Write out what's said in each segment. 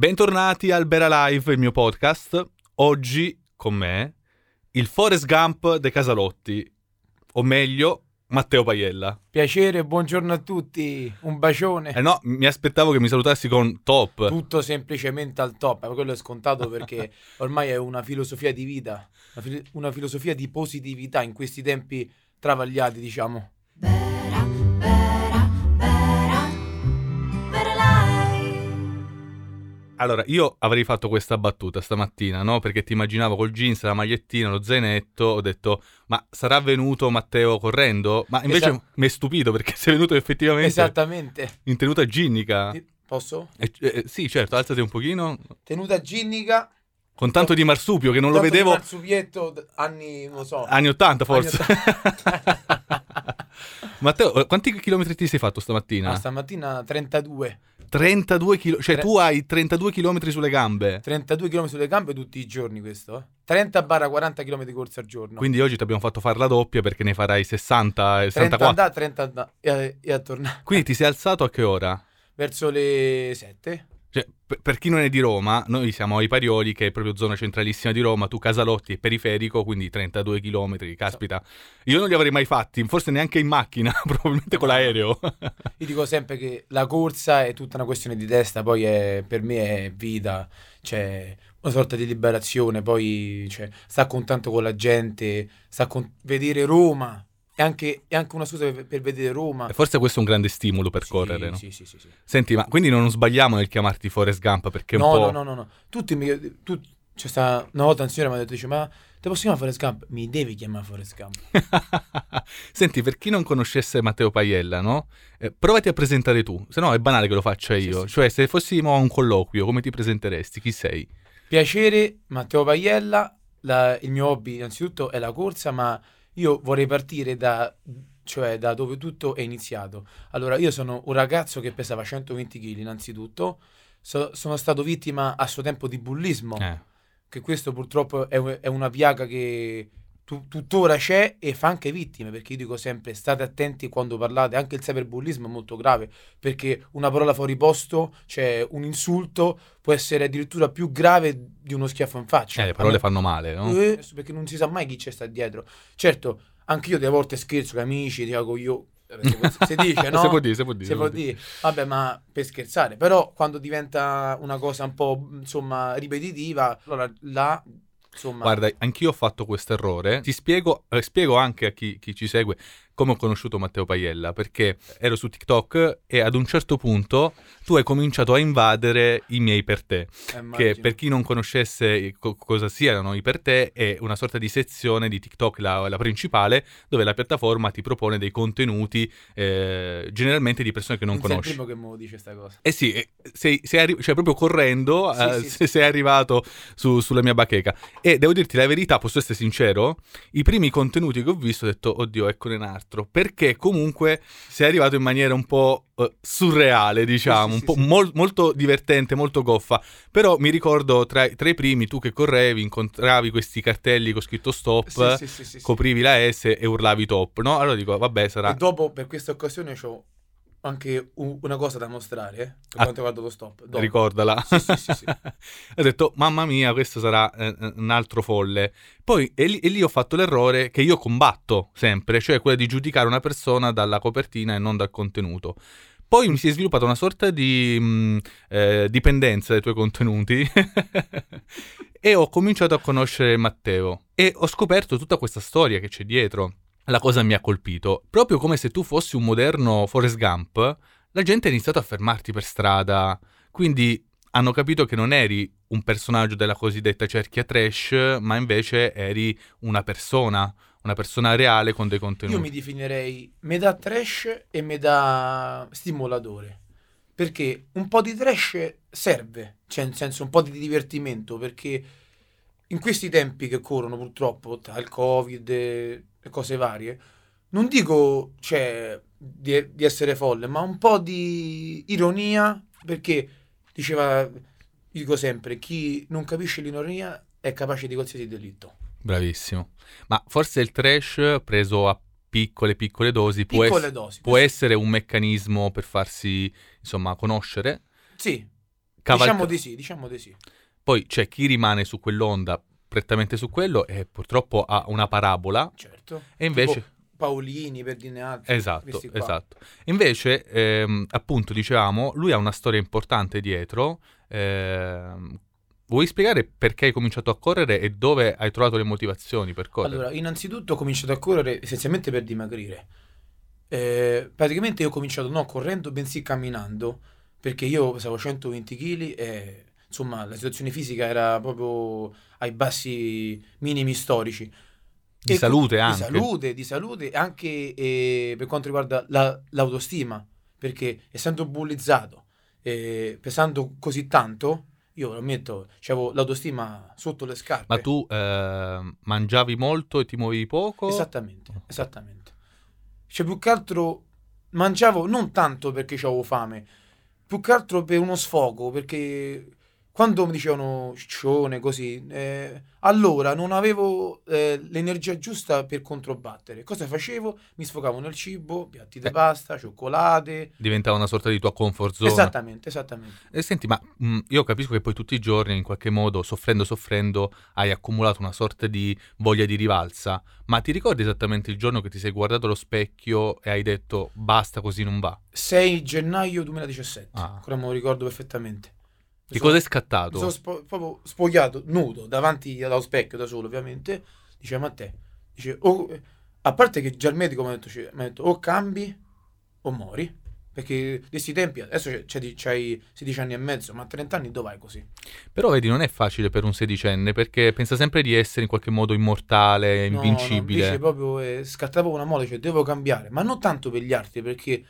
Bentornati al Bera Live, il mio podcast. Oggi con me il Forest Gump dei Casalotti, o meglio, Matteo Paiella. Piacere, buongiorno a tutti, un bacione. Eh no, mi aspettavo che mi salutassi con top. Tutto semplicemente al top, ma quello è scontato perché ormai è una filosofia di vita, una, fil- una filosofia di positività in questi tempi travagliati, diciamo. Allora, io avrei fatto questa battuta stamattina, no? Perché ti immaginavo col jeans, la magliettina, lo zainetto, ho detto, ma sarà venuto Matteo correndo? Ma invece Esatto. mi è stupito perché sei venuto effettivamente Esattamente. in tenuta ginnica. Ti- Posso? Eh, eh, sì, certo, alzati un pochino. Tenuta ginnica. Con tanto di marsupio che non lo vedevo marsupietto anni, non so. anni 80 forse. Anni Matteo, eh, quanti chilometri ti sei fatto stamattina? Ma stamattina 32. 32 km, cioè Tre- tu hai 32 km sulle gambe. 32 km sulle gambe tutti i giorni questo, eh? 30-40 km di corsa al giorno. Quindi oggi ti abbiamo fatto fare la doppia perché ne farai 60 e 30 64. andata, 30 andata e, a- e a tornare. Quindi ti sei alzato a che ora? Verso le 7. Cioè, per, chi non è di Roma, noi siamo ai Parioli, che è proprio zona centralissima di Roma, tu Casalotti è periferico, quindi 32 km, caspita. Io non li avrei mai fatti, forse neanche in macchina, probabilmente con l'aereo. Io dico sempre che la corsa è tutta una questione di testa, poi è- per me è vita, cioè una sorta di liberazione, poi cioè, sta a contatto con la gente, sta con- vedere Roma, è anche, è anche una scusa per, per vedere Roma. E forse questo è un grande stimolo per Sì, correre, no? Sì, sì, sì, sì. Senti, ma quindi non sbagliamo nel chiamarti Forest Gump perché un No, po'... no, no, no, no. Tutti mi... Tu, c'è sta una volta un signore mi ha detto, dice, ma te posso chiamare Forrest Gump? Mi devi chiamare Forrest Gump. Senti, per chi non conoscesse Matteo Paiella, no? Eh, provati a presentare tu, se no è banale che lo faccia io. sì. Cioè, se fossimo a un colloquio, come ti presenteresti? Chi sei? Piacere, Matteo Paiella. La- il mio hobby innanzitutto è la corsa, ma io vorrei partire da, cioè, da dove tutto è iniziato. Allora, io sono un ragazzo che pesava 120 kg innanzitutto, So- sono stato vittima a suo tempo di bullismo, Eh, che questo purtroppo è, è una piaga che tu- tuttora c'è e fa anche vittime, perché io dico sempre state attenti quando parlate, anche il cyberbullismo è molto grave, perché una parola fuori posto, cioè un insulto, può essere addirittura più grave di uno schiaffo in faccia. eh, le parole fanno male, no? eh, perché non si sa mai chi c'è sta dietro. Certo, anche io delle volte scherzo con amici, dico io, si dice, no? Si può dire, si può dire. Si può dire, vabbè, ma per scherzare, però quando diventa una cosa un po', insomma, ripetitiva, allora là, insomma, Guarda, anch'io ho fatto questo errore. Ti spiego, eh, spiego anche a chi, chi ci segue come ho conosciuto Matteo Paiella, perché ero su TikTok e ad un certo punto tu hai cominciato a invadere i miei per te. eh, Che per chi non conoscesse co- cosa siano i per te, è una sorta di sezione di TikTok, la, la principale, dove la piattaforma ti propone dei contenuti eh, generalmente di persone che non sei il conosci. primo che lo dice sta cosa. Eh sì, eh, sei, sei arri- cioè proprio correndo, Sì, eh, sì, se- sei arrivato su- sulla mia bacheca. E devo dirti la verità, posso essere sincero, i primi contenuti che ho visto ho detto, oddio, eccone un altro. Perché comunque sei arrivato in maniera un po' eh, surreale, diciamo, Sì, sì, un po' sì, mol- molto divertente, molto goffa. Però mi ricordo tra, tra i primi, tu che correvi, incontravi questi cartelli con scritto stop, coprivi la S e urlavi top, no? Allora dico, vabbè, sarà... E dopo, per questa occasione, ho anche una cosa da mostrare, eh, per Ah, riguarda lo stop. Dopo. Ricordala. Sì, sì, sì, sì. ho detto, mamma mia, questo sarà eh, un altro folle. Poi, e lì, e lì ho fatto l'errore che io combatto sempre, cioè quello di giudicare una persona dalla copertina e non dal contenuto. Poi mi si è sviluppata una sorta di mh, eh, dipendenza dai tuoi contenuti e ho cominciato a conoscere Matteo e ho scoperto tutta questa storia che c'è dietro. La cosa mi ha colpito, proprio come se tu fossi un moderno Forrest Gump, la gente ha iniziato a fermarti per strada, quindi hanno capito che non eri un personaggio della cosiddetta cerchia trash, ma invece eri una persona, una persona reale con dei contenuti. Io mi definirei metà trash e metà stimolatore. Perché un po' di trash serve, cioè nel senso un po' di divertimento, perché in questi tempi che corrono purtroppo, tra il covid e cose varie, non dico cioè, di, di essere folle, ma un po' di ironia, perché diceva, dico sempre, chi non capisce l'ironia è capace di qualsiasi delitto. Bravissimo. Ma forse il trash preso a piccole piccole dosi può, Piccole ess- dosi. può essere un meccanismo per farsi, insomma, conoscere? Sì, cavalca- Diciamo di sì, diciamo di sì. Poi c'è chi rimane su quell'onda, prettamente su quello, e purtroppo ha una parabola. Certo. E invece... Tipo Paolini, per dirne altri. Esatto, esatto. Invece, ehm, appunto, dicevamo, lui ha una storia importante dietro. ehm, vuoi spiegare perché hai cominciato a correre e dove hai trovato le motivazioni per correre? Allora, innanzitutto ho cominciato a correre essenzialmente per dimagrire. Eh, praticamente io ho cominciato non correndo, bensì camminando, perché io pesavo 120 kg e insomma la situazione fisica era proprio ai bassi minimi storici. Di E salute co- anche. Di salute, di salute, anche eh, per quanto riguarda la- l'autostima, perché essendo bullizzato, eh, pesando così tanto, io lo ammetto, avevo l'autostima sotto le scarpe. Ma tu ehm, mangiavi molto e ti muovevi poco? Esattamente, esattamente. Cioè, più che altro mangiavo non tanto perché avevo fame, più che altro per uno sfogo, perché quando mi dicevano ciccione così, eh, allora non avevo eh, l'energia giusta per controbattere. Cosa facevo? Mi sfogavo nel cibo, piatti di Eh. pasta, cioccolate. Diventava una sorta di tua comfort zone. Esattamente, esattamente. E senti, ma mh, io capisco che poi tutti i giorni, in qualche modo, soffrendo, soffrendo, hai accumulato una sorta di voglia di rivalsa. Ma ti ricordi esattamente il giorno che ti sei guardato allo specchio e hai detto basta, così non va? 6 gennaio 2017, Ah. ancora me lo ricordo perfettamente. Sono- cosa è scattato? sono spo- proprio spogliato, nudo, davanti allo specchio da solo, ovviamente. Dice, ma te, dice, o- a parte che già il medico mi ha detto, cioè, mi ha detto, o cambi o mori. Perché di questi tempi, adesso c'è- c'è di- c'hai 16 anni e mezzo, ma a 30 anni dove vai così? Però vedi, non è facile per un sedicenne perché pensa sempre di essere in qualche modo immortale, No, no, invincibile. invece proprio eh, scattava una molle, cioè devo cambiare, ma non tanto per gli altri, perché,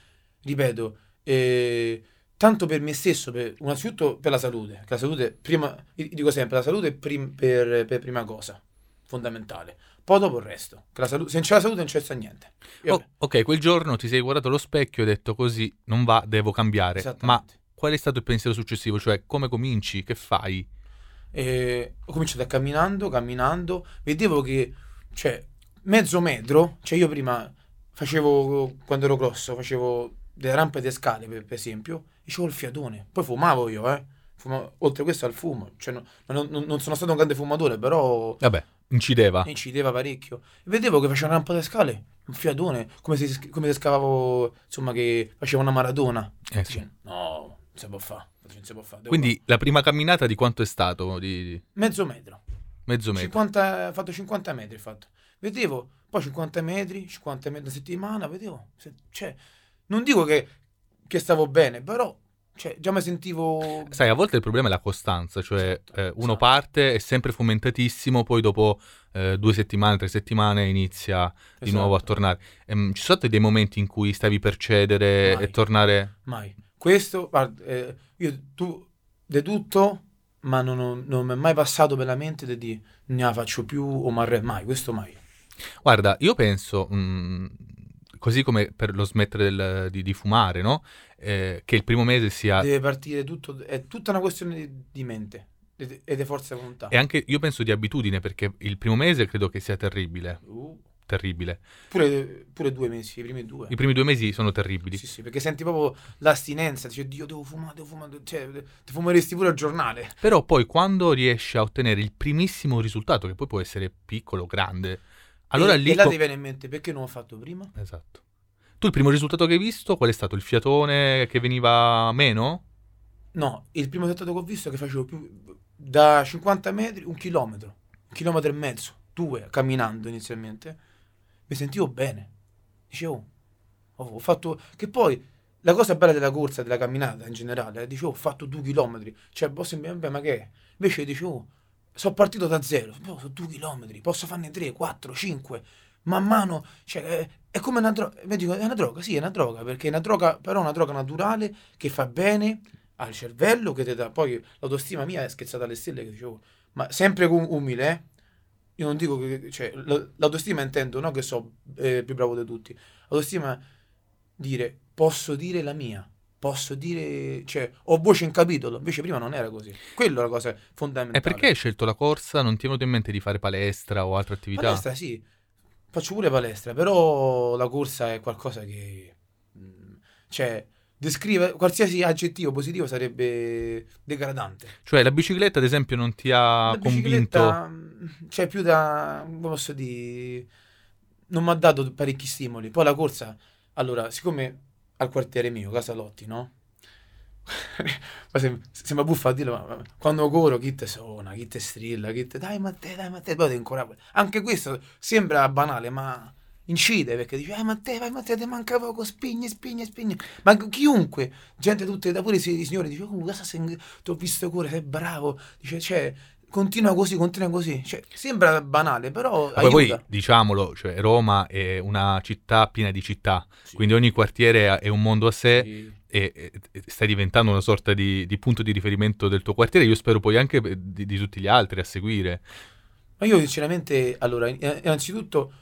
ripeto, eh, tanto per me stesso, per, innanzitutto per la salute, la salute, prima, dico sempre, la salute è prim- per, per prima cosa, fondamentale, poi dopo il resto, salute, se non c'è la salute non c'è niente. Oh, ok, quel giorno ti sei guardato allo specchio e hai detto così non va, devo cambiare. Ma qual è stato il pensiero successivo? Cioè, come cominci? Che fai? E ho cominciato a camminando, camminando, vedevo che, cioè, mezzo metro, cioè io prima facevo, quando ero grosso, facevo delle rampe di scale, per, per esempio, c'avevo il fiatone, poi fumavo io, eh, Fumavo- oltre questo al fumo, cioè, no- non, non- sono stato un grande fumatore, però Vabbè, incideva. incideva parecchio, e vedevo che faceva una rampa di scale, un fiatone, come se, come se scavavo, insomma, che faceva una maratona, Eh, sì. Dice, no, non si può fare, si può fare, Quindi la prima camminata di quanto è stato? Di, mezzo metro. mezzo metro. 50, ho fatto 50 metri, fatto. Vedevo, poi 50 metri, 50 metri a settimana, vedevo. se- cioè, non dico che, che stavo bene, però cioè, già mi sentivo... Sai, a volte il problema è la costanza, cioè Esatto, eh, uno esatto. parte, è sempre fomentatissimo, poi dopo eh, due settimane, tre settimane inizia di Esatto. nuovo a tornare. Ehm, ci sono stati dei momenti in cui stavi per cedere Mai. e tornare... Mai. Questo, guarda, eh, io tu, di tutto, ma non, ho- non mi è mai passato per la mente di dire ne la faccio più o marre mai, questo mai. Guarda, io penso, mh, così come per lo smettere del- di, di fumare, no? Eh, che il primo mese sia... Deve partire tutto, è tutta una questione di, di mente ed è forza volontà. E anche io penso di abitudine, perché il primo mese credo che sia terribile, Uh, terribile. pure, pure due mesi, i primi due. I primi due mesi sono terribili. Sì, sì, perché senti proprio l'astinenza, dici, Dio, devo fumare, devo fumare, cioè, ti fumeresti pure il giornale. Però poi quando riesci a ottenere il primissimo risultato, che poi può essere piccolo, grande, allora e, lì... e là co- ti viene in mente, perché non ho fatto prima? Esatto. Tu il primo risultato che hai visto, qual è stato? Il fiatone che veniva meno? No, il primo risultato che ho visto è che facevo più, da 50 metri, un chilometro, un chilometro e mezzo, due, camminando inizialmente, mi sentivo bene. Dicevo, oh, ho fatto, che poi... La cosa bella della corsa, della camminata in generale, eh, dicevo, ho fatto due chilometri, cioè, sembrare, "Beh, ma che è? Invece dicevo, sono partito da zero, oh, sono due chilometri, posso farne tre, quattro, cinque, man mano, cioè, è, è come una droga, mi dico, è una droga, sì, è una droga, perché è una droga, però è una droga naturale, che fa bene al cervello, che ti dà, poi l'autostima mia è scherzata alle stelle, che dicevo, ma sempre umile, eh? Io non dico che, cioè, la- l'autostima intendo, no che so eh, più bravo di tutti, l'autostima dire, posso dire la mia, posso dire, cioè, ho voce in capitolo, invece prima non era così, quello è la cosa fondamentale. E perché hai scelto la corsa? Non ti è venuto in mente di fare palestra o altre attività? Palestra sì, faccio pure palestra, però la corsa è qualcosa che... mm, Cioè, descrive qualsiasi aggettivo positivo sarebbe degradante. Cioè, la bicicletta, ad esempio, non ti ha La convinto. mh, cioè più da, come posso dire, non mi ha dato parecchi stimoli. Poi la corsa, allora, siccome al quartiere mio, Casalotti, no? Ma sem- sembra buffa a dirlo, ma ma quando corro chi te suona, chi te strilla, chi te dai Matteo, dai Matteo, poi ti incoraggia. Anche questo sembra banale, ma incide perché dice, eh Matteo, vai Matteo, ti manca poco, spingi, spingi, spingi. Ma chiunque, gente tutte, da pure i signori, dice, oh, cosa sei, ti ho visto correre, sei bravo. Dice, cioè, continua così, continua così. Cioè, sembra banale, però Ma poi, poi, diciamolo, cioè, Roma è una città piena di città, Sì. quindi ogni quartiere è un mondo a sé Sì. e, e- e stai diventando una sorta di, di punto di riferimento del tuo quartiere. Io spero poi anche di, di tutti gli altri a seguire. Ma io sinceramente, allora, in- innanzitutto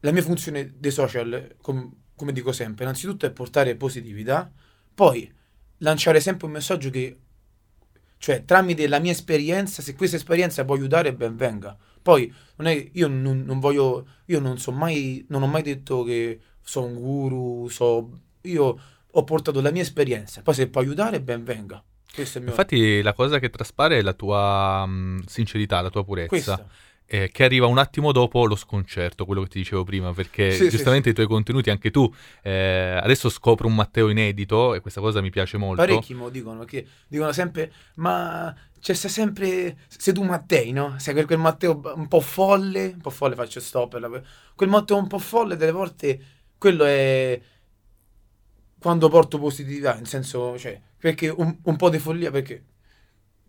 la mia funzione dei social, com- come dico sempre, innanzitutto è portare positività, poi lanciare sempre un messaggio che, cioè, tramite la mia esperienza, se questa esperienza può aiutare, ben venga. Poi, non è, io non, non voglio, io non so mai, non ho mai detto che sono un guru, so, io ho portato la mia esperienza, poi se può aiutare, ben venga. Questo è il mio... Infatti, la cosa che traspare è la tua mh, sincerità, la tua purezza. Questo. Eh, che arriva un attimo dopo lo sconcerto, quello che ti dicevo prima, perché Sì, sì, giustamente i tuoi contenuti, anche tu, eh, adesso scopro un Matteo inedito e questa cosa mi piace molto. Parecchi mo dicono perché dicono sempre ma c'è sta sempre sei tu Mattei no? sei quel, quel Matteo un po' folle un po' folle faccio stop per la- quel Matteo un po' folle delle volte quello è quando porto positività nel senso cioè perché un, un po' di follia perché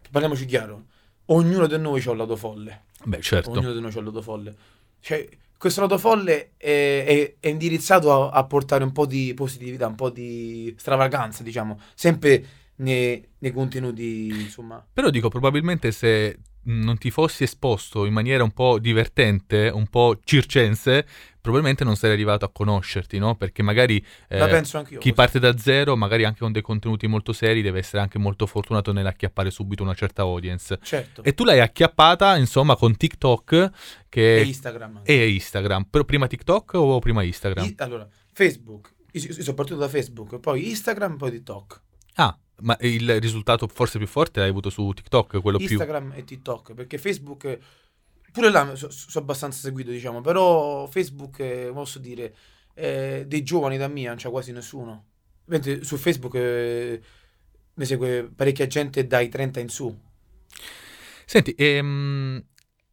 parliamoci chiaro ognuno di noi ha un lato folle. Beh, certo. ognuno di noi ha un lato folle. Cioè questo lato folle è, è- è indirizzato a, a portare un po' di positività, un po' di stravaganza, diciamo, sempre nei, nei contenuti, insomma. Però dico, probabilmente se non ti fossi esposto in maniera un po' divertente, un po' circense, probabilmente non sarei arrivato a conoscerti, no? Perché magari eh, La penso anche io. chi parte da zero, magari anche con dei contenuti molto seri, deve essere anche molto fortunato nell'acchiappare subito una certa audience. Certo. E tu l'hai acchiappata, insomma, con TikTok che E Instagram. anche. e Instagram. Però prima TikTok o prima Instagram? I- allora, Facebook. Io sono partito da Facebook, poi Instagram, poi TikTok. Ah, ma il risultato forse più forte l'hai avuto su TikTok, quello più... Instagram e TikTok, perché Facebook pure là sono abbastanza seguito, diciamo, però Facebook, eh, posso dire, eh, dei giovani da mia non c'è quasi nessuno. Mentre su Facebook eh, mi segue parecchia gente dai 30 in su. Senti, ehm,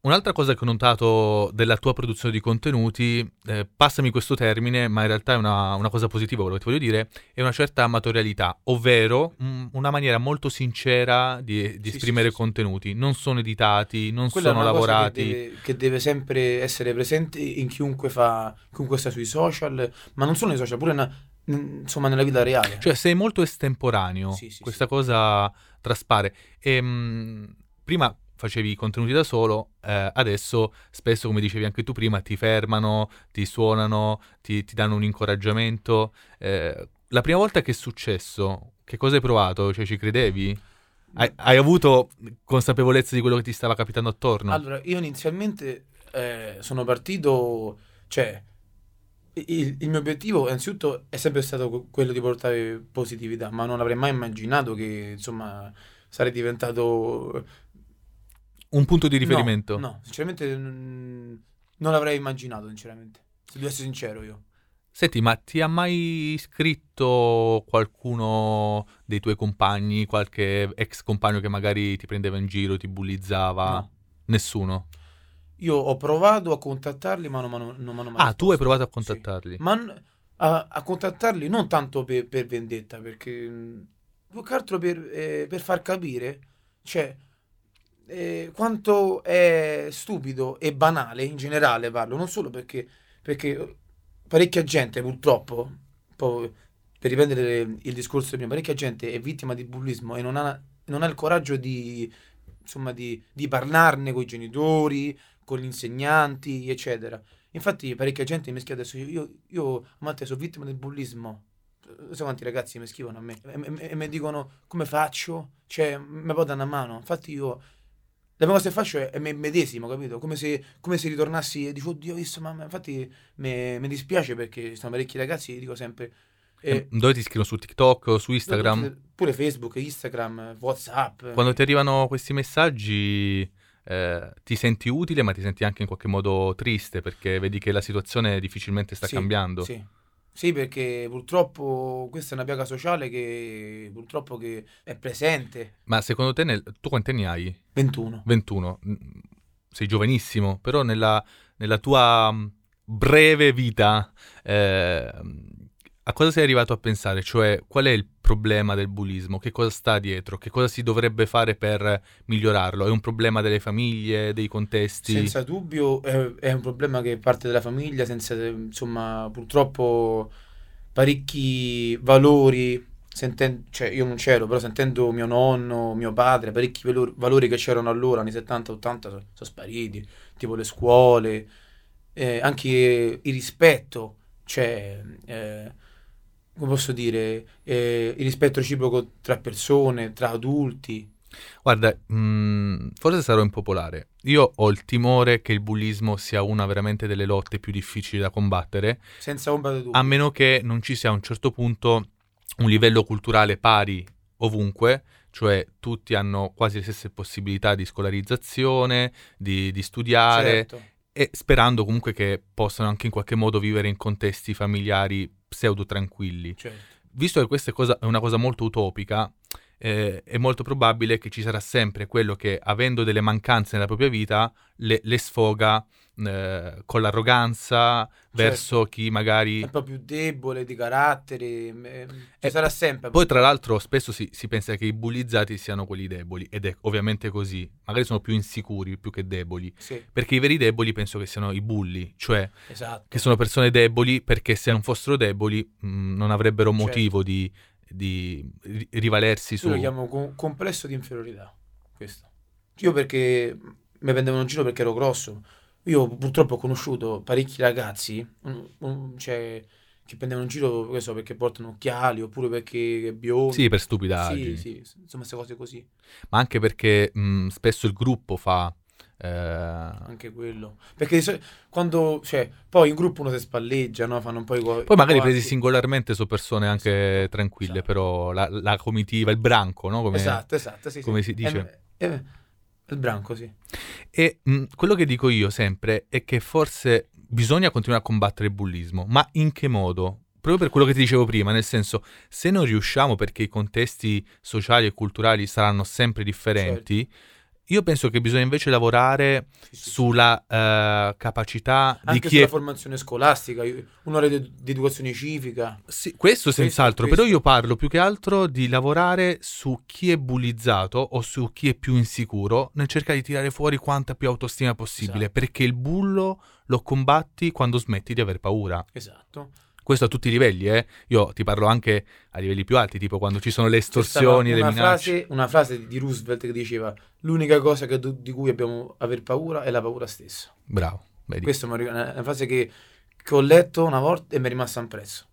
un'altra cosa che ho notato della tua produzione di contenuti, eh, passami questo termine, ma in realtà è una, una cosa positiva, quello che ti voglio dire, è una certa amatorialità, ovvero mm, una maniera molto sincera di, di Sì, esprimere sì, contenuti. Non sono editati, non Quella sono una lavorati. che deve, che deve sempre essere presente in chiunque fa, chiunque sta sui social, ma non solo nei social, pure na- n- insomma nella vita reale. Cioè, sei molto estemporaneo, Sì, sì, questa cosa traspare. Ehm, prima facevi i contenuti da solo, eh, adesso spesso, come dicevi anche tu prima, ti fermano, ti suonano, ti, ti danno un incoraggiamento. Eh, la prima volta che è successo, che cosa hai provato? Cioè, ci credevi? Hai, hai avuto consapevolezza di quello che ti stava capitando attorno? Allora, io inizialmente eh, sono partito, cioè, il, il mio obiettivo innanzitutto è sempre stato que- quello di portare positività, ma non avrei mai immaginato che, insomma, sarei diventato... un punto di No, riferimento? No, sinceramente mm, non l'avrei immaginato, sinceramente. Se devo essere sincero io. Senti, ma ti ha mai scritto qualcuno dei tuoi compagni, qualche ex compagno che magari ti prendeva in giro, ti bullizzava? No. Nessuno. Io ho provato a contattarli, ma non mi hanno- non mai Ah, tu hai risposto. provato a Sì. contattarli. Ma n- a, a contattarli non tanto per, per vendetta, perché mh, più che altro per, eh, per far capire, cioè, eh, quanto è stupido e banale in generale parlo, non solo perché, perché parecchia gente purtroppo, per riprendere il discorso di prima, parecchia gente è vittima di bullismo e non ha, non ha il coraggio di, insomma, di, di parlarne con i genitori, con gli insegnanti, eccetera. Infatti parecchia gente mi scrive adesso, io, io Matteo, sono vittima del bullismo. Sai quanti ragazzi mi scrivono a me e, e- e mi dicono come faccio? Cioè, mi dare una mano? Infatti io, la prima cosa che faccio è, è me medesimo, capito? Come se, come se ritornassi e dico, oddio, ho visto mamma. Infatti mi dispiace perché ci sono parecchi ragazzi dico sempre, E- Dove ti scrivono su TikTok o su Instagram? Pure Facebook, Instagram, Whatsapp. Quando ti arrivano questi messaggi eh, ti senti utile, ma ti senti anche in qualche modo triste perché vedi che la situazione difficilmente sta Sì, cambiando. Sì. Sì, perché purtroppo questa è una piaga sociale che purtroppo che è presente. Ma secondo te, nel- tu quanti anni hai? 21. 21. Mm, Sei giovanissimo, però nella, nella tua mm, breve vita eh, a cosa sei arrivato a pensare? Cioè, qual è il problema del bullismo? Che cosa sta dietro? Che cosa si dovrebbe fare per migliorarlo? È un problema delle famiglie, dei contesti? Senza dubbio è, un problema che parte dalla famiglia, senza, insomma, purtroppo parecchi valori, senten- cioè io non c'ero, però sentendo mio nonno, mio padre, parecchi valori, valori che c'erano allora, anni 70-80, sono spariti, tipo le scuole, eh, anche il rispetto, cioè, eh, come posso dire, eh, il rispetto reciproco tra persone, tra adulti. Guarda, mm, forse sarò impopolare. Io ho il timore che il bullismo sia una veramente delle lotte più difficili da combattere, Senza ombra di dubbio. a meno che non ci sia a un certo punto un livello culturale pari ovunque, cioè tutti hanno quasi le stesse possibilità di scolarizzazione, di, di studiare, Certo. E sperando comunque che possano anche in qualche modo vivere in contesti familiari pseudo tranquilli. certo. Visto che questa è cosa- è una cosa molto utopica, eh, è molto probabile che ci sarà sempre quello che, avendo delle mancanze nella propria vita, le, le sfoga eh, con l'arroganza verso chi magari... È un po' più debole di carattere, eh, ci Eh, sarà sempre. Poi tra l'altro spesso si, si pensa che i bullizzati siano quelli deboli, ed è ovviamente così. Magari sono più insicuri più che deboli. Sì, Perché i veri deboli penso che siano i bulli, cioè esatto. che sono persone deboli perché se non fossero deboli mh, non avrebbero Certo. motivo di, di ri- rivalersi su... Io lo chiamo co- complesso di inferiorità, questo. Io perché mi prendevano in giro perché ero grosso. Io purtroppo ho conosciuto parecchi ragazzi, un- un- cioè, che prendevano in giro, so, perché portano occhiali oppure perché è biondo. Sì, per stupidaggini. Sì, sì, insomma, queste cose così. Ma anche perché mh, spesso il gruppo fa... eh, Anche quello. Perché quando, cioè, poi in gruppo uno si spalleggia, no? Fanno un po' i co- Poi magari presi singolarmente sono persone anche Esatto, tranquille, esatto. però la, la comitiva, il branco, no? Come- Esatto, esatto, sì, sì. come si dice? È- è il branco, sì. E mh, quello che dico io sempre è che forse bisogna continuare a combattere il bullismo, ma in che modo? Proprio per quello che ti dicevo prima, nel senso, se non riusciamo perché i contesti sociali e culturali saranno sempre differenti, io penso che bisogna invece lavorare Sì, sì, sulla eh, capacità di Anche chi sulla è... formazione scolastica, un'ora di, di educazione civica. Sì, questo senz'altro, questo. però io parlo più che altro di lavorare su chi è bullizzato o su chi è più insicuro nel cercare di tirare fuori quanta più autostima possibile, Esatto. perché il bullo lo combatti quando smetti di aver paura. Esatto. Questo a tutti i livelli, eh. Io ti parlo anche a livelli più alti, tipo quando ci sono le estorsioni, le una minacce. frase, una frase di Roosevelt che diceva l'unica cosa du- di cui abbiamo aver paura è la paura stessa. Bravo, vedi. Questa è una, una frase che, che ho letto una volta e mi è rimasta impresso.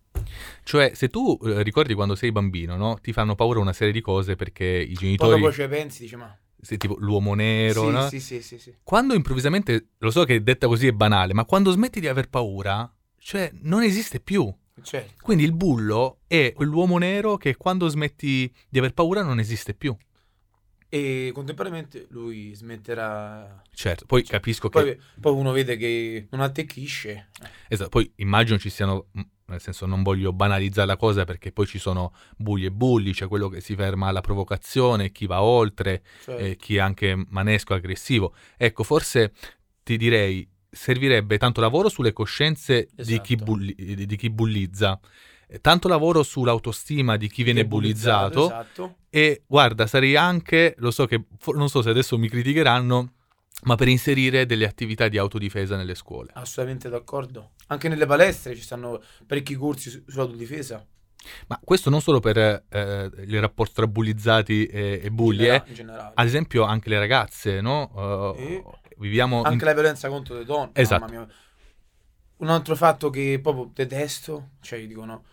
Cioè, se tu eh, ricordi quando sei bambino, no? Ti fanno paura una serie di cose perché i Poi genitori, dopo ci pensi, dici ma... se tipo l'uomo nero, sì, no? sì, sì, sì, sì. Quando improvvisamente, lo so che detta così è banale, ma quando smetti di aver paura, cioè non esiste più. Certo. Quindi il bullo è quell'uomo nero che quando smetti di aver paura non esiste più. E contemporaneamente lui smetterà... Certo, poi capisco che... Poi, poi uno vede che non attecchisce. Esatto, poi immagino ci siano... Nel senso, non voglio banalizzare la cosa perché poi ci sono bulli e bulli, c'è quello che si ferma alla provocazione, chi va oltre, Cioè, eh, chi è anche manesco, aggressivo. Ecco, forse ti direi, servirebbe tanto lavoro sulle coscienze di, chi Esatto. bulli- di- chi bullizza, eh, tanto lavoro sull'autostima di chi viene bullizzato, Esatto. e guarda, sarei anche, lo so che, non so se adesso mi criticheranno, ma per inserire delle attività di autodifesa nelle scuole. Assolutamente d'accordo. Anche nelle palestre ci stanno parecchi corsi su- sull'autodifesa. Ma questo non solo per eh, il rapporto tra bullizzati e, e bulli, eh. ad esempio anche le ragazze, no? Eh, Sì. Viviamo in- Anche la violenza contro le donne. Esatto. Un altro fatto che proprio detesto, cioè dicono...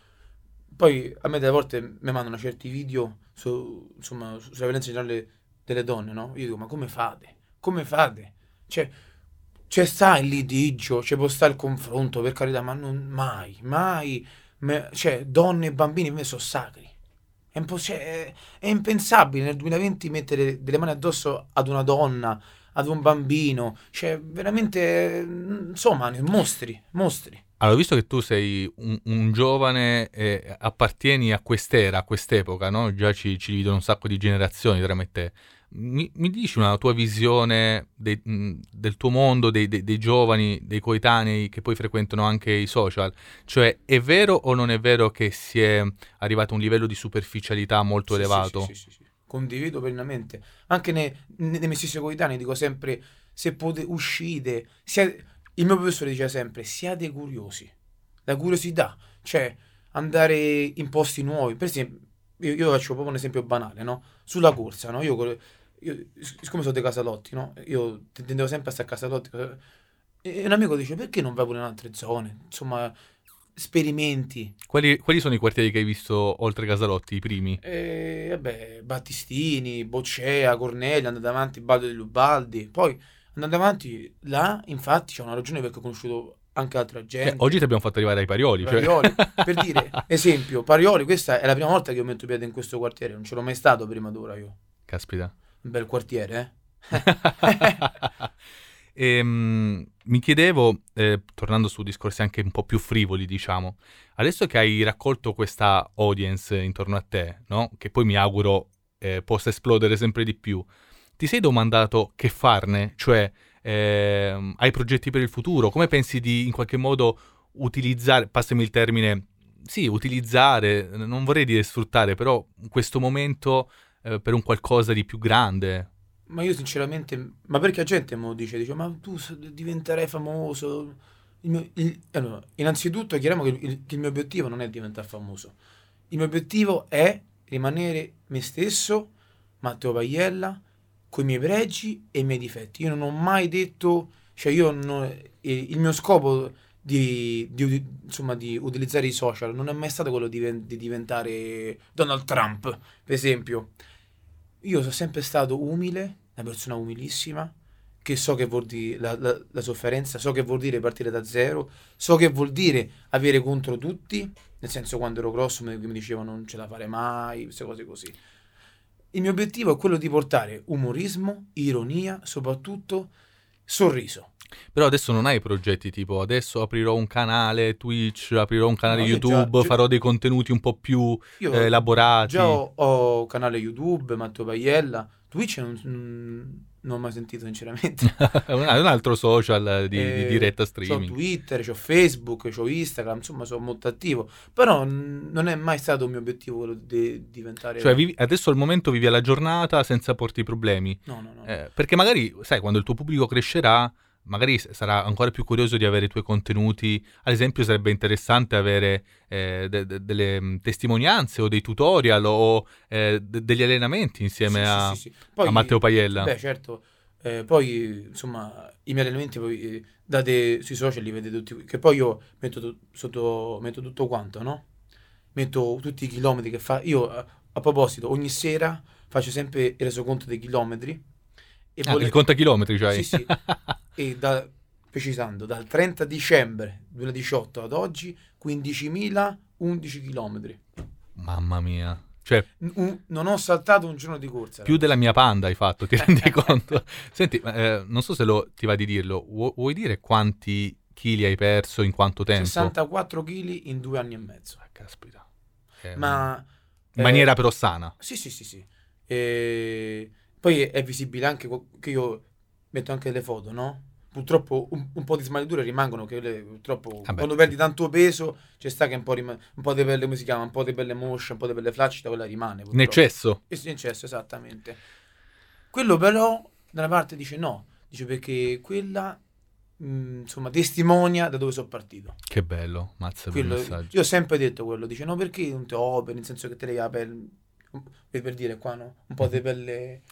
Poi a me delle volte mi mandano certi video su, insomma, su- sulla violenza in generale delle donne, no? Io dico, ma come fate? Come fate? Cioè, c'è sta il litigio, c'è può sta il confronto, per carità, ma non mai, mai, me- cioè, donne e bambini per me sono sacri. È, cioè, è- è impensabile nel 2020 mettere delle mani addosso ad una donna, ad un bambino. Cioè, veramente, eh, insomma, mostri, mostri. Allora, visto che tu sei un, un giovane e appartieni a quest'era, a quest'epoca, no? Già ci, ci dividono un sacco di generazioni tra me e te. Mi, mi dici una tua visione dei- mh, del tuo mondo, dei, dei- dei giovani, dei coetanei che poi frequentano anche i social? Cioè, è vero o non è vero che si è arrivato a un livello di superficialità molto sì, elevato? Sì, sì, sì, sì. Condivido pienamente. Anche nei, nei, miei stessi coetanei dico sempre, se potete uscite, sia- il mio professore diceva sempre, siate curiosi. La curiosità, cioè andare in posti nuovi. Per esempio, io, io faccio proprio un esempio banale, no? Sulla corsa, no? Io, io- siccome sono dei casalotti, no? Io tendevo sempre a stare a casalotti. E un amico dice, perché non vai pure in altre zone? Insomma, sperimenti. Quali, quali sono i quartieri che hai visto oltre Casalotti, i primi? E vabbè, Battistini, Boccea, Cornelia, andando avanti, Baldo degli Ubaldi. Poi andando avanti, là, infatti, c'è una ragione perché ho conosciuto anche altra Cioè, gente. oggi ti abbiamo fatto arrivare ai Parioli. cioè- Parioli, per dire, esempio, Parioli, questa è la prima volta che io metto piede in questo quartiere, non c'ero mai stato prima d'ora io. Caspita. Un bel quartiere, eh? Ehm, mi chiedevo, eh, tornando su discorsi anche un po' più frivoli, diciamo, adesso che hai raccolto questa audience intorno a te, no? Che poi mi auguro eh, possa esplodere sempre di più, ti sei domandato che farne? Cioè, ehm, hai progetti per il futuro? Come pensi di in qualche modo utilizzare, passami il termine, sì, utilizzare, non vorrei dire sfruttare, però questo momento eh, per un qualcosa di più grande? Ma io sinceramente, ma perché la gente mi dice, dice, ma tu diventerai famoso. Il mio- il- allora, innanzitutto chiariamo che il, che il mio obiettivo non è diventare famoso. Il mio obiettivo è rimanere me stesso, Matteo Paiella, con i miei pregi e i miei difetti. Io non ho mai detto, cioè io non- il mio scopo di, di insomma, di utilizzare i social non è mai stato quello di, di diventare Donald Trump, per esempio. Io sono sempre stato umile, una persona umilissima, che so che vuol dire la, la- la sofferenza, so che vuol dire partire da zero, so che vuol dire avere contro tutti, nel senso quando ero grosso mi, mi dicevano non ce la fare mai, queste cose così. Il mio obiettivo è quello di portare umorismo, ironia, soprattutto sorriso. Però adesso non hai progetti tipo adesso aprirò un canale Twitch, aprirò un canale No, YouTube, già- farò dei contenuti un po' più Io eh, elaborati. già ho, ho canale YouTube, Matteo Paiella, Twitch non, non- ho mai sentito sinceramente. È un, altro social di, di Eh, diretta C'ho streaming. Twitter, c'ho Facebook, c'ho Instagram, insomma sono molto attivo. Però mm, non è mai stato un mio obiettivo quello di diventare... Cioè vivi- adesso al momento vivi la giornata senza porti problemi. No, no, no. Eh, perché magari, sai, quando il tuo pubblico crescerà, magari sarà ancora più curioso di avere i tuoi contenuti. Ad esempio, sarebbe interessante avere eh, de- de- delle mm, testimonianze o dei tutorial o eh, de- degli allenamenti insieme Sì, a, sì, sì. Poi- a Matteo Paiella. Beh, certo. Eh, poi, insomma, i miei allenamenti poi eh, date sui social li vedete tutti. Che poi io metto, tu- sotto, metto tutto quanto, no? Metto tutti i chilometri che fa. Io, a, a proposito, ogni sera faccio sempre il resoconto dei chilometri. E Ah, vole- il contachilometri, cioè. Sì, sì. e da, precisando, dal 30 dicembre 2018 ad oggi 15.011 chilometri. Mamma mia. Cioè, un- non ho saltato un giorno di corsa. più della mia panda hai fatto, ti rendi conto? Senti, eh, non so se lo, ti va di dirlo, Vu- vuoi dire quanti chili hai perso in quanto tempo? 64 kg in due anni e mezzo. Ah, caspita. Eh, Ma in eh, maniera però sana. Sì, sì, sì, sì. E poi è visibile anche che io metto anche le foto, no? Purtroppo un, un po' di smagliature rimangono, che le- purtroppo Vabbè. quando perdi tanto peso c'è sta che un po', rima- un po' di pelle, come si chiama, un po' di pelle moscia, un po' di pelle flaccida, quella rimane. In eccesso. In eccesso, esattamente. Quello però, da una parte dice no, dice perché quella, mh, insomma, testimonia da dove sono partito. Che bello, mazza Quello- messaggio. io ho sempre detto quello, dice no perché non te operi, nel senso che te la pelle, per, per dire qua no, un po' di pelle,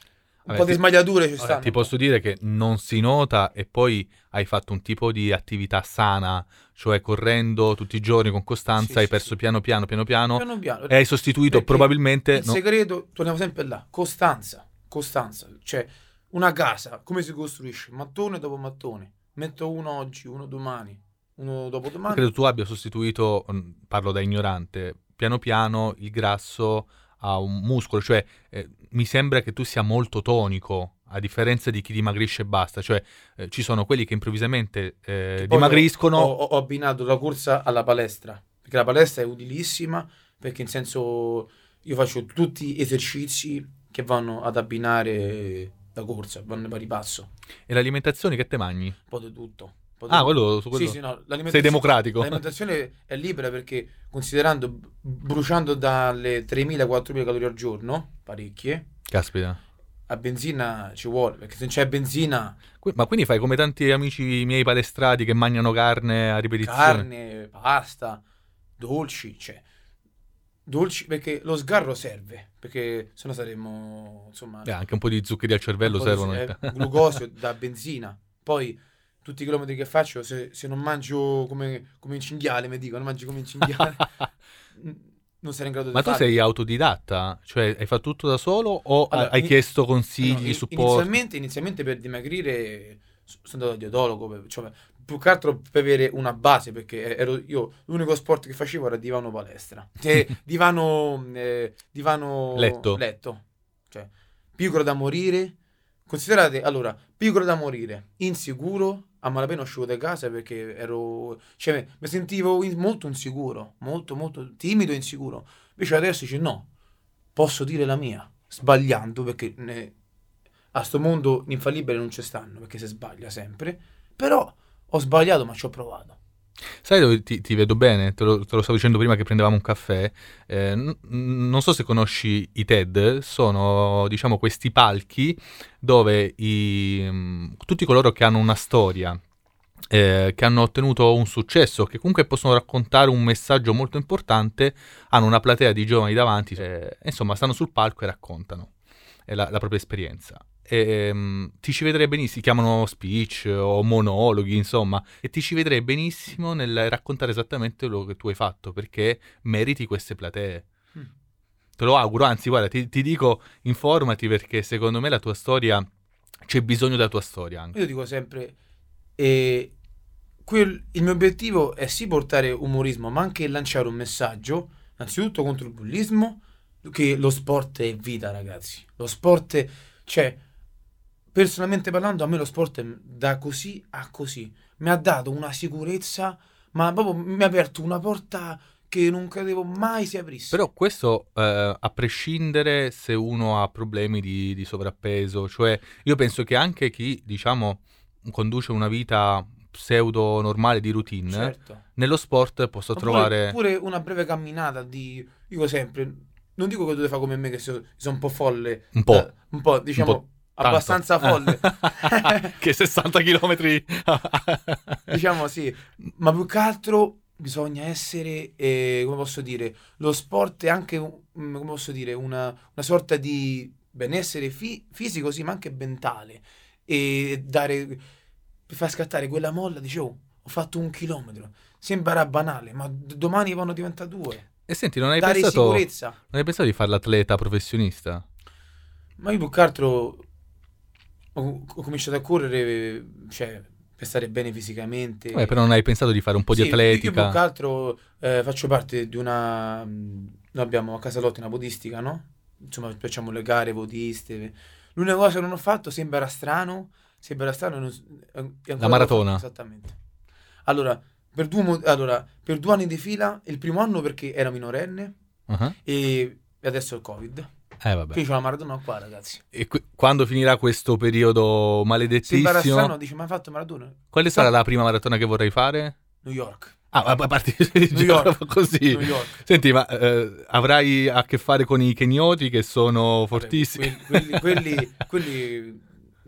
un po' di smagliature ci stanno. ti posso dire che non si nota e poi hai fatto un tipo di attività sana, cioè correndo tutti i giorni con costanza, Sì, hai sì, perso sì. piano piano, piano piano, Piano piano. e hai sostituito Perché probabilmente... Il no- segreto, torniamo sempre là, costanza, costanza, cioè una casa, come si costruisce? Mattone dopo mattone, metto uno oggi, uno domani, uno dopo domani. Credo tu abbia sostituito, mm, parlo da ignorante, piano piano il grasso a un muscolo, cioè eh, mi sembra che tu sia molto tonico, a differenza di chi dimagrisce e basta, cioè eh, ci sono quelli che improvvisamente eh, Poi dimagriscono, Ho, ho- ho abbinato la corsa alla palestra, perché la palestra è utilissima, perché in senso io faccio tutti esercizi che vanno ad abbinare la corsa, vanno a pari passo, e l'alimentazione che te mangi? un po' di tutto. Un po' di Ah, quello, su quello- Sì, sì, no, sei democratico. L'alimentazione è libera perché considerando bruciando dalle 3.000-4.000 calorie al giorno, parecchie, Caspita. a benzina ci vuole, perché se non c'è benzina, Ma quindi fai come tanti amici miei palestrati che mangiano carne a ripetizione? carne, pasta, dolci, cioè dolci perché lo sgarro serve, perché sennò saremmo insomma Eh, anche un po' di zuccheri al cervello po' di- servono. eh, glucosio da benzina. Poi tutti i chilometri che faccio, se, se non mangio come, come un cinghiale, mi dicono, mangi come un cinghiale, non sarei in grado di Ma tu farlo. sei autodidatta? Cioè hai fatto tutto da solo o Allora, hai in- chiesto No, consigli, in- supporto? inizialmente, inizialmente per dimagrire sono andato al dietologo, cioè, più che altro per avere una base, perché ero io l'unico sport che facevo era divano palestra, cioè, divano, eh, divano Letto. cioè piccolo da morire. Considerate, allora, piccolo da morire, insicuro, a malapena uscivo da casa perché ero, cioè, mi sentivo molto insicuro, molto, molto timido e insicuro. Invece adesso dice no, posso dire la mia, sbagliando perché ne- a sto mondo l'infallibile non ci stanno perché si sbaglia sempre, però ho sbagliato ma ci ho provato. Sai dove ti, ti vedo bene? Te lo, te lo stavo dicendo prima che prendevamo un caffè. Eh, n- non so se conosci i TED, sono diciamo questi palchi dove i, mm, tutti coloro che hanno una storia, eh, che hanno ottenuto un successo, che comunque possono raccontare un messaggio molto importante, hanno una platea di giovani davanti, eh, insomma stanno sul palco e raccontano la, la propria esperienza. E, mm, ti ci vedrei benissimo, si chiamano speech o monologhi, insomma, e ti ci vedrei benissimo nel raccontare esattamente quello che tu hai fatto, perché meriti queste platee. Mm. Te lo auguro, anzi, guarda, ti, ti dico, informati perché secondo me la tua storia, c'è bisogno della tua storia anche. Io dico sempre, eh, quel- il mio obiettivo è sì portare umorismo, ma anche lanciare un messaggio, innanzitutto contro il bullismo, che lo sport è vita, ragazzi. Lo sport, è- cioè, personalmente parlando, a me lo sport è da così a così. Mi ha dato una sicurezza, ma proprio mi ha aperto una porta che non credevo mai si aprisse. Però questo eh, a prescindere se uno ha problemi di, di sovrappeso, cioè io penso che anche chi, diciamo, conduce una vita pseudo normale di routine, certo. nello sport possa trovare... pure una breve camminata di dico sempre non dico che dovete fare come me che so- sono un po' folle Un po'. eh, un po' diciamo po' tanto. Abbastanza folle. Che 60 km diciamo sì ma più che altro bisogna essere eh, come posso dire lo sport è anche mm, come posso dire una, una sorta di benessere fi- fisico sì ma anche mentale. E dare per far scattare quella molla dicevo ho fatto un chilometro sembra banale ma d- domani vanno diventare due. E senti, non hai, pensato, non hai pensato di fare l'atleta professionista? Ma io più che altro ho, ho cominciato a correre, cioè, per stare bene fisicamente. Vabbè, però non hai pensato di fare un po' di Sì, io- più atletica? che altro eh, faccio parte di una... mh, Noi abbiamo a Casalotti una podistica, no? Insomma, facciamo le gare podiste. L'unica cosa che non ho fatto, sembra strano, sembra strano... non La maratona. faccio, Esattamente. Allora per, due, allora, per due anni di fila, il primo anno perché ero minorenne Ah, e adesso il Covid. Eh, vabbè. Quindi c'ho la maratona qua, ragazzi. E qui- quando finirà questo periodo Sembra maledettissimo, strano, dice, ma hai fatto maratona? quale sarà la prima maratona che vorrai fare? New York. Ah, ma a parte New York. così. New York. Senti, ma eh, avrai a che fare con i kenyoti che sono fortissimi? Quelli, quelli, quelli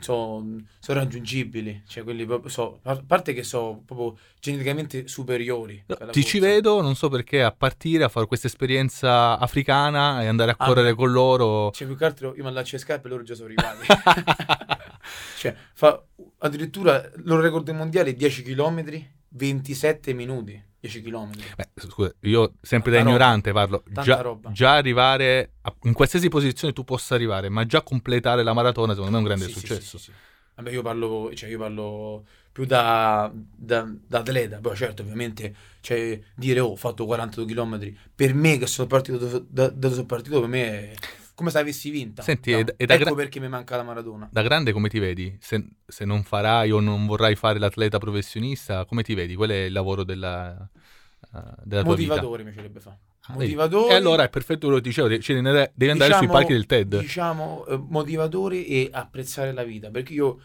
sono raggiungibili, cioè quelli proprio so, a parte che sono proprio geneticamente superiori. No, Ti ci corsa. vedo, non so perché, a partire a fare questa esperienza africana e andare a Ah, correre con loro. Cioè, più che altro io mi allaccio le scarpe e loro già sono arrivati. cioè, fa addirittura il loro record mondiale 10 km, 27 minuti. 10 km. Beh, scusa, io sempre da Tanta roba. ignorante parlo. Tanta Già, roba. già arrivare a- in qualsiasi posizione tu possa arrivare, ma già completare la maratona, secondo me è un grande Sì, successo. sì, sì. Vabbè, io parlo, cioè io parlo più da, da, da atleta, poi certo, ovviamente, cioè, dire, oh, ho fatto 42 km, per me che sono partito da, da, da dove sono partito, per me è come se avessi vinta. Senti, No, e da- e da ecco gra- perché mi manca la maratona. Da grande come ti vedi? Se, se non farai o non vorrai fare l'atleta professionista, come ti vedi? Qual è il lavoro della, eh, della tua vita? Motivatore mi piacerebbe fare. Ah? Motivatore. E allora è perfetto quello che dicevo, cioè, devi andare sui diciamo- palchi del TED. Diciamo eh, motivatore e apprezzare la vita, perché io,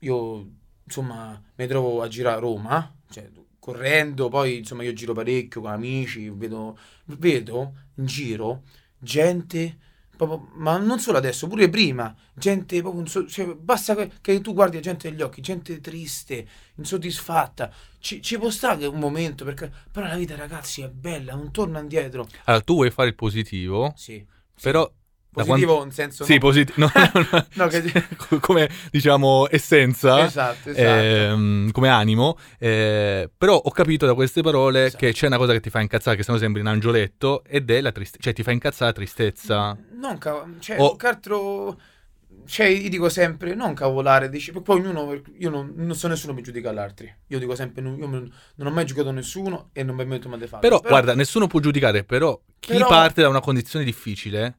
io insomma mi trovo a girare a Roma, cioè, correndo, poi insomma io giro parecchio con amici, vedo, vedo in giro gente, proprio, ma non solo adesso, pure prima, gente proprio, inso- cioè, basta che, che tu guardi la gente negli occhi, gente triste, insoddisfatta, ci, ci può stare un momento, perché, però la vita ragazzi è bella, non torna indietro. Allora, tu vuoi fare il positivo, Sì. però... Positivo quando- in senso Sì, no. positivo. No, no, no. No, che- come diciamo essenza. Esatto, esatto. ehm, come animo, eh, però ho capito da queste parole Esatto. che c'è una cosa che ti fa incazzare, che sennò sembri un angioletto, ed è la tristezza, cioè ti fa incazzare la tristezza. Non cav- cioè, O- che altro cioè, io dico sempre, non cavolare, dici, poi ognuno, io non, non so nessuno mi giudica all'altri. Io dico sempre, non- io non, non ho mai giocato nessuno e non mi metto mai di farlo. Però, guarda, nessuno può giudicare, però chi Però- parte da una condizione difficile,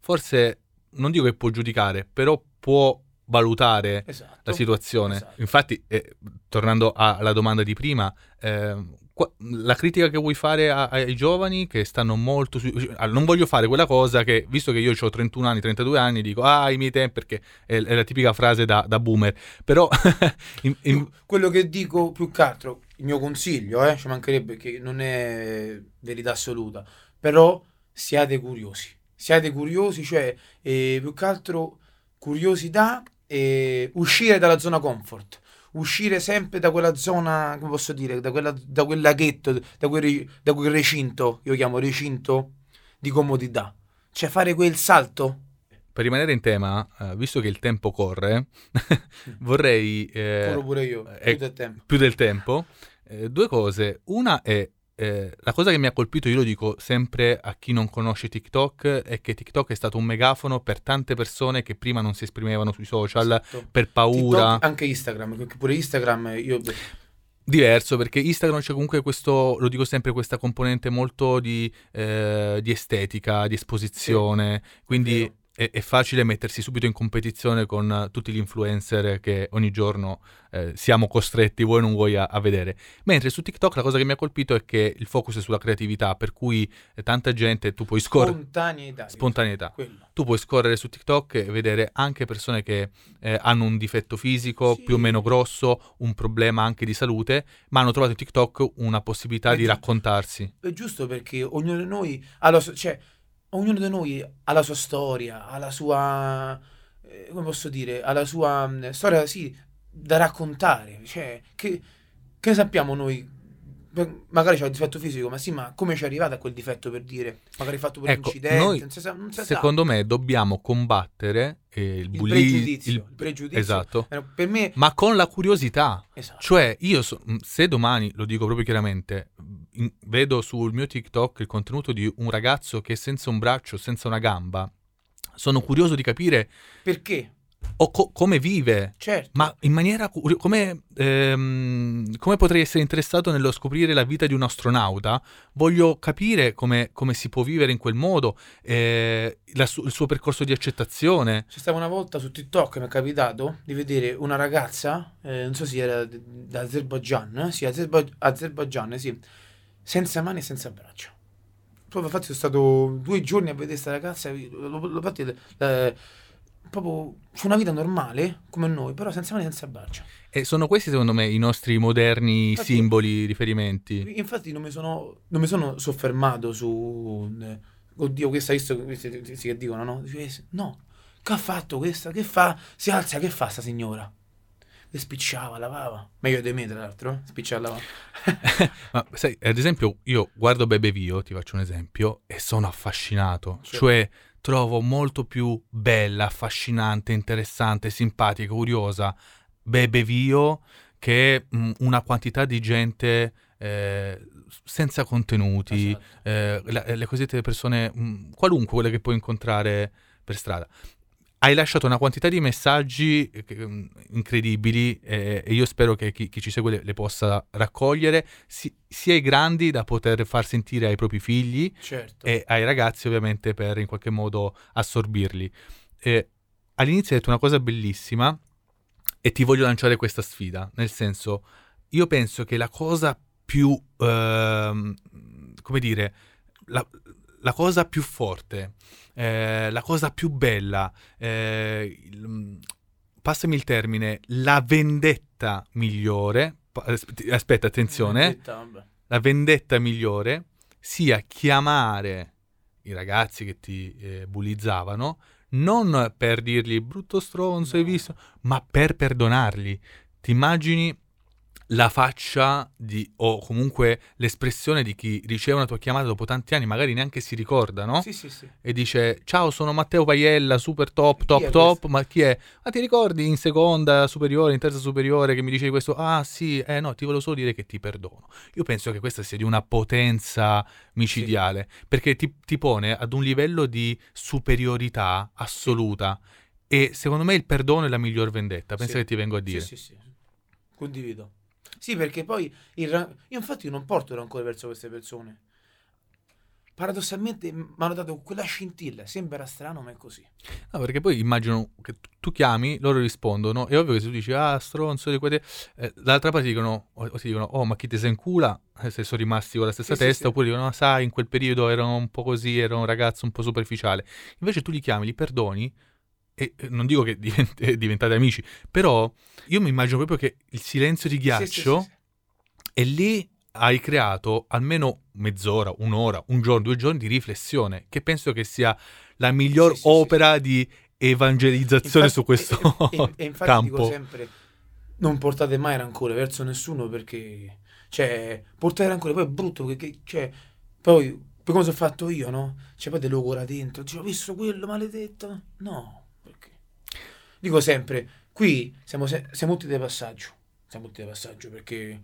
forse non dico che può giudicare, però può valutare esatto. la situazione. Esatto. Infatti, eh, tornando alla domanda di prima, ehm, qua- la critica che vuoi fare a- ai giovani che stanno molto su... allora, non voglio fare quella cosa che, visto che io ho 31 anni, 32 anni, dico, ah, i miei tempi, perché è, è la tipica frase da, da boomer. Però, in- in- quello che dico più che altro, il mio consiglio, eh, ci mancherebbe che non è verità assoluta, però siate curiosi. Siate curiosi, cioè eh, più che altro curiosità e uscire dalla zona comfort. Uscire sempre da quella zona, come posso dire, da, quella, da quel laghetto, da quel, da quel recinto, io chiamo recinto di comodità. Cioè fare quel salto. per rimanere in tema, eh, visto che il tempo corre, vorrei... eh, Corro pure io, eh, più del tempo. più del tempo. Eh, due cose. Una è eh, la cosa che mi ha colpito, io lo dico sempre a chi non conosce TikTok, è che TikTok è stato un megafono per tante persone che prima non si esprimevano sui social Esatto. per paura. TikTok, anche Instagram, pure Instagram io Diverso perché Instagram c'è comunque questo, lo dico sempre, questa componente molto di, eh, di estetica, di esposizione, quindi vero. È, è facile mettersi subito in competizione con eh, tutti gli influencer che ogni giorno eh, siamo costretti, vuoi o non vuoi, a, a vedere. Mentre su TikTok la cosa che mi ha colpito è che il focus è sulla creatività, per cui eh, tanta gente, tu puoi scorrere, spontaneità. spontaneità, tu puoi scorrere su TikTok e vedere anche persone che eh, hanno un difetto fisico Sì. più o meno grosso, un problema anche di salute, ma hanno trovato in TikTok una possibilità È di giusto. raccontarsi. È giusto perché ognuno di noi sua, cioè, ognuno di noi ha la sua storia, ha la sua, eh, come posso dire, ha la sua mh, storia, sì, da raccontare. Cioè, che, che sappiamo noi? Per- Magari c'è un difetto fisico, ma sì, ma come ci è arrivato a quel difetto per dire? Magari hai fatto pure Ecco, un incidente, noi, non si sa, non si sa. Secondo me dobbiamo combattere eh, il, il bulli- pregiudizio, il- il pregiudizio. Esatto. Eh, Per me, Ma con la curiosità. esatto. Cioè, io so- mh, se domani, lo dico proprio chiaramente, in- vedo sul mio TikTok il contenuto di un ragazzo che è senza un braccio, senza una gamba, sono curioso di capire Perché? o co- come vive, Certo. ma in maniera curio- come, ehm, come potrei essere interessato nello scoprire la vita di un astronauta? Voglio capire come, come si può vivere in quel modo, eh, su- il suo percorso di accettazione. C'è stata una volta su TikTok, mi è capitato di vedere una ragazza, eh, non so se era d- d'Azerbaijan, eh? sì, Azerba- Azerbaijan, sì, senza mani e senza braccia. Proprio infatti sono stato due giorni a vedere questa ragazza, l'ho, fatti, eh, proprio su una vita normale, come noi, però senza mani e senza braccia. E sono questi, secondo me, i nostri moderni Infatti- simboli, riferimenti. Infatti non mi sono, non mi sono soffermato su... eh, oddio, questa, visto questi che dicono, no? Dice, No, che ha fatto questa? Che fa? Si alza, che fa sta signora? Le spicciava, lavava. Meglio di me, tra l'altro, eh? spicciava, lavava. Ma sai, ad esempio, io guardo Bebe Vio, ti faccio un esempio, e sono affascinato. Sì. Cioè, trovo molto più bella, affascinante, interessante, simpatica, curiosa Bebe Vio che mh, una quantità di gente eh, senza contenuti, Esatto. eh, la- le cosiddette persone, mh, qualunque quelle che puoi incontrare per strada. Hai lasciato una quantità di messaggi eh, mm, incredibili eh, e io spero che chi, chi ci segue le, le possa raccogliere, si- sia i grandi da poter far sentire ai propri figli Certo. e ai ragazzi ovviamente per in qualche modo assorbirli. Eh, all'inizio hai detto una cosa bellissima e ti voglio lanciare questa sfida, nel senso, io penso che la cosa più, ehm, come dire, la, la cosa più forte, eh, la cosa più bella, eh, il- passami il termine, la vendetta migliore, aspetti- aspetta, attenzione, Vendetta, la vendetta migliore sia chiamare i ragazzi che ti eh, bullizzavano non per dirgli brutto stronzo hai No. visto, ma per perdonarli. Ti immagini la faccia di, o comunque l'espressione di chi riceve una tua chiamata dopo tanti anni, magari neanche si ricorda, no? Sì, sì, sì. E dice ciao sono Matteo Paiella, super top, top, top, ma chi è? Ma ti ricordi in seconda superiore, in terza superiore che mi dicevi questo? Ah sì, eh no, ti volevo solo dire che ti perdono. Io penso che questa sia di una potenza micidiale, perché ti, ti pone ad un livello di superiorità assoluta e secondo me il perdono è la miglior vendetta, pensa Sì. che ti vengo a dire. Sì, sì, sì. Condivido. Sì, perché poi ran- io infatti non porto rancore verso queste persone. Paradossalmente mi hanno dato quella scintilla, sembra strano, ma è così. No, perché poi immagino che tu- chiami, loro rispondono, è ovvio che se tu dici, ah, stronzo di quelle... Eh, dall'altra parte dicono, o, ti dicono, oh, ma chi ti sei in cula? Eh, se sono rimasti con la stessa sì, testa, sì. oppure dicono, "Ah, sai, in quel periodo ero un po' così, ero un ragazzo un po' superficiale. Invece tu li chiami, li perdoni, e non dico che divent- diventate amici, però io mi immagino proprio che il silenzio di ghiaccio, sì, sì. e lì hai creato almeno mezz'ora, un'ora, un giorno, due giorni di riflessione, che penso che sia la miglior opera di evangelizzazione Infatti- su questo e, e- e infatti campo. dico sempre non portate mai rancore verso nessuno perché cioè portare rancore poi è brutto perché cioè, poi per come sono fatto io no cioè poi te lo cura dentro ho visto quello maledetto no dico sempre qui siamo, se- siamo tutti di passaggio siamo tutti di passaggio perché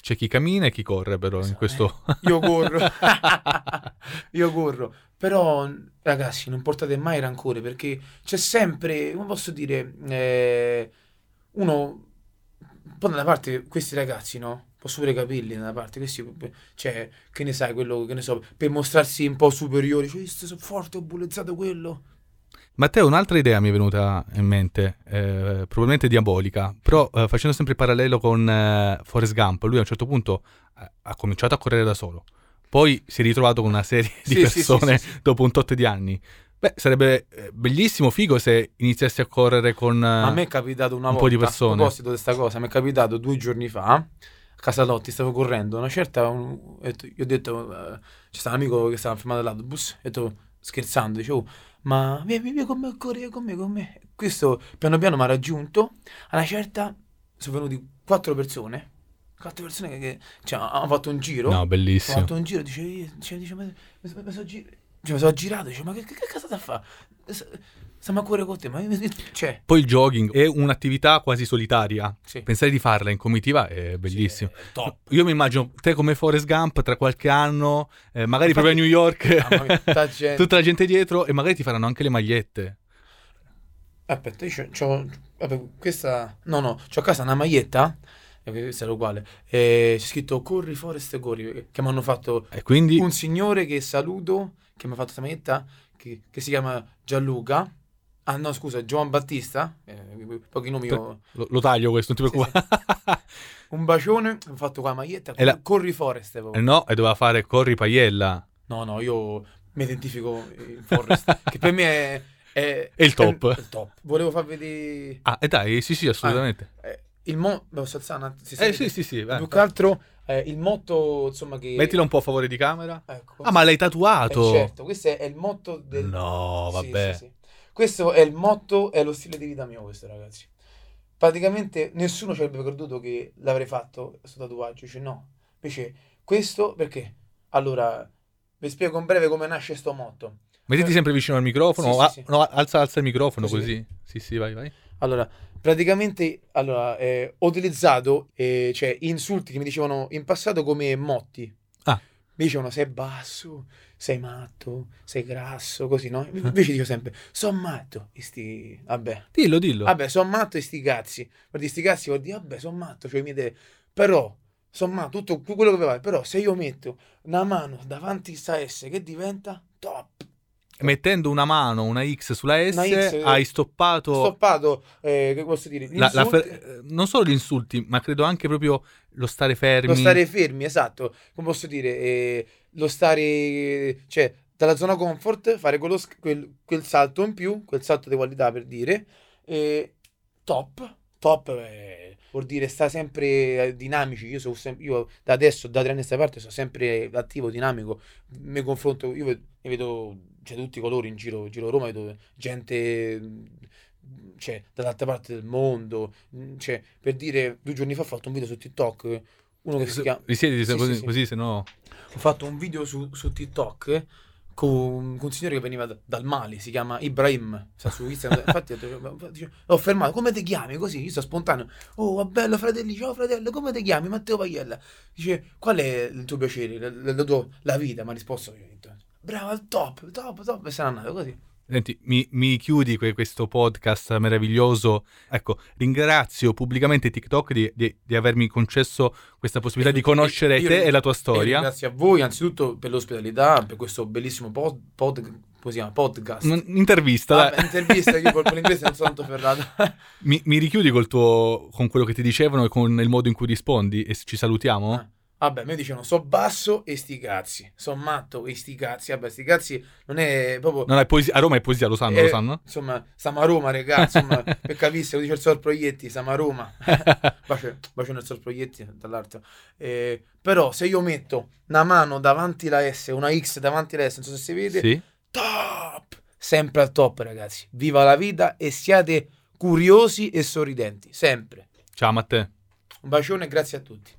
C'è chi cammina e chi corre, però, in Esatto, questo... eh. io corro. Io corro. Però ragazzi non portate mai rancore perché c'è sempre come posso dire eh, uno un po' da una parte questi ragazzi no? Posso pure capirli da una parte questi cioè che ne sai quello che ne so per mostrarsi un po' superiori cioè io sono forte ho bullezzato quello Matteo, un'altra idea mi è venuta in mente, eh, probabilmente diabolica, però eh, facendo sempre il parallelo con eh, Forrest Gump, lui a un certo punto eh, ha cominciato a correre da solo, poi si è ritrovato con una serie di Sì, persone sì, sì. dopo un tot di anni. Beh, sarebbe eh, bellissimo, figo se iniziassi a correre con... eh, a me è capitato una un volta po' di persone. a proposito di questa cosa mi è capitato due giorni fa a Casalotti stavo correndo una certa un- ho detto- io ho detto c'è stato un amico che stava fermato all'autobus ho detto scherzando dicevo ma vieni, vieni con me a correre con me con me. Questo piano piano mi ha raggiunto. A una certa sono venuti quattro persone. Quattro persone che, che cioè, hanno fatto un giro. No, bellissimo. fatto un giro dice, io- dice, dice mi, sono cioè, mi sono girato dice ma che, che, che cazzo da fa stiamo a correre con te ma cioè Poi il jogging è un'attività quasi solitaria. sì. Pensare di farla in comitiva è bellissimo. Sì, è. Io mi immagino te come Forrest Gump tra qualche anno, eh, magari Infatti- proprio a New York, tutta gente. tutta la gente dietro e magari ti faranno anche le magliette. Aspetta, io c'ho, vabbè, questa... No, no, c'ho a casa una maglietta, eh, questa era uguale, e c'è scritto Corri Forest Corri, che mi hanno fatto E quindi un signore che saluto, che mi ha fatto questa maglietta, che, che si chiama Gianluca, ah no scusa, Giovan Battista, eh, pochi nomi, ho- lo, lo taglio questo, non ti Sì, preoccupare. un bacione, ha fatto qua la maglietta, E la- Corri Forest. Eh proprio. no, e doveva fare Corri Paiella. No, no, io mi identifico in Forest, che per me è... È, È il top. È il top. Volevo far vedere... Ah, e dai, sì, sì, assolutamente. Eh, il mo... Posso alzare un attimo? Si eh sì, sì, sì. Più che altro eh, il motto, insomma, che... Mettilo un po' a favore di camera. Ecco. Ah, ma l'hai Eh, tatuato? certo, questo è il motto del... No, Sì, vabbè. sì, sì. Questo è il motto, è lo stile di vita mio, questo ragazzi. Praticamente nessuno ci avrebbe creduto che l'avrei fatto, questo tatuaggio. Dice no. Invece questo, perché? Allora, vi spiego in breve come nasce sto motto. Mettiti sempre vicino al microfono. Sì, sì, sì. No, alza, alza il microfono Così? così. Sì, sì, vai, vai. Allora, praticamente allora, eh, ho utilizzato eh, cioè, insulti che mi dicevano in passato come motti. Mi dicevano sei basso, sei matto, sei grasso, così, no? Invece dico sempre, sono matto, e sti, vabbè. Dillo, dillo. Vabbè, sono matto e sti cazzi. Per sti cazzi vuol dire, vabbè, sono matto, cioè mi idee. Però, sono matto, tutto quello che vuoi, però se io metto una mano davanti a sta S, che diventa top. Mettendo una mano, una X sulla S, X, eh, hai stoppato... Stoppato, eh, che posso dire, la- la fer- eh, non solo gli insulti, ma credo anche proprio lo stare fermi. lo stare fermi, esatto. Come posso dire, eh, lo stare, cioè, dalla zona comfort, fare quello, quel, quel salto in più, quel salto di qualità per dire, eh, top, top, eh, vuol dire sta sempre eh, dinamici. Io, sono sem- io da adesso, da tre anni a questa parte, sono sempre attivo, dinamico. Mi confronto, io ne vedo cioè, tutti i colori in giro, in giro Roma, vedo gente mh, cioè, dall'altra parte del mondo. mh, Cioè, per dire, due giorni fa ho fatto un video su TikTok. Uno che si Se- chiama. Risiediti Sì, così, sì, sì. così, se no... Ho fatto un video su, su TikTok con, con un signore che veniva da- dal Mali, si chiama Ibrahim, sta su Instagram. Infatti, ho l'ho fermato, come ti chiami? Così, io sto spontaneo. Oh, bello, fratelli, ciao fratello, come ti chiami? Matteo Paiella. Dice, qual è il tuo piacere, la, la- la tua- la vita? Mi ha risposto io. ho detto, Bravo, al top, top, top, e se n'è andato così. Senti, mi, mi chiudi que- questo podcast meraviglioso. Ecco, ringrazio pubblicamente TikTok di, di- di avermi concesso questa possibilità di conoscere Io- te e la tua storia. grazie a voi, anzitutto per l'ospitalità, per questo bellissimo pod, pod- chiama? podcast. Un- Intervista. Vabbè, intervista, io con con l'inglese non sono tanto ferrato. Mi, mi richiudi col tuo, con quello che ti dicevano e con il modo in cui rispondi e ci salutiamo? Ah. Vabbè, mi dicevano so basso e sti cazzi, so matto e sti cazzi. Vabbè, sti cazzi non è proprio. Non è poesia, a Roma è poesia, lo sanno, eh, lo sanno? Insomma, stiamo a Roma, ragazzi. Insomma, per capisse, lo dice il Sor Proietti, stiamo a Roma. bacio, bacio nel Sor Proietti, dall'altro. Eh, però, se io metto una mano davanti la S, una X davanti la S, non so se si vede, Sì? top! Sempre al top, ragazzi. Viva la vita e siate curiosi e sorridenti, sempre. Ciao Matteo. Un bacione e grazie a tutti.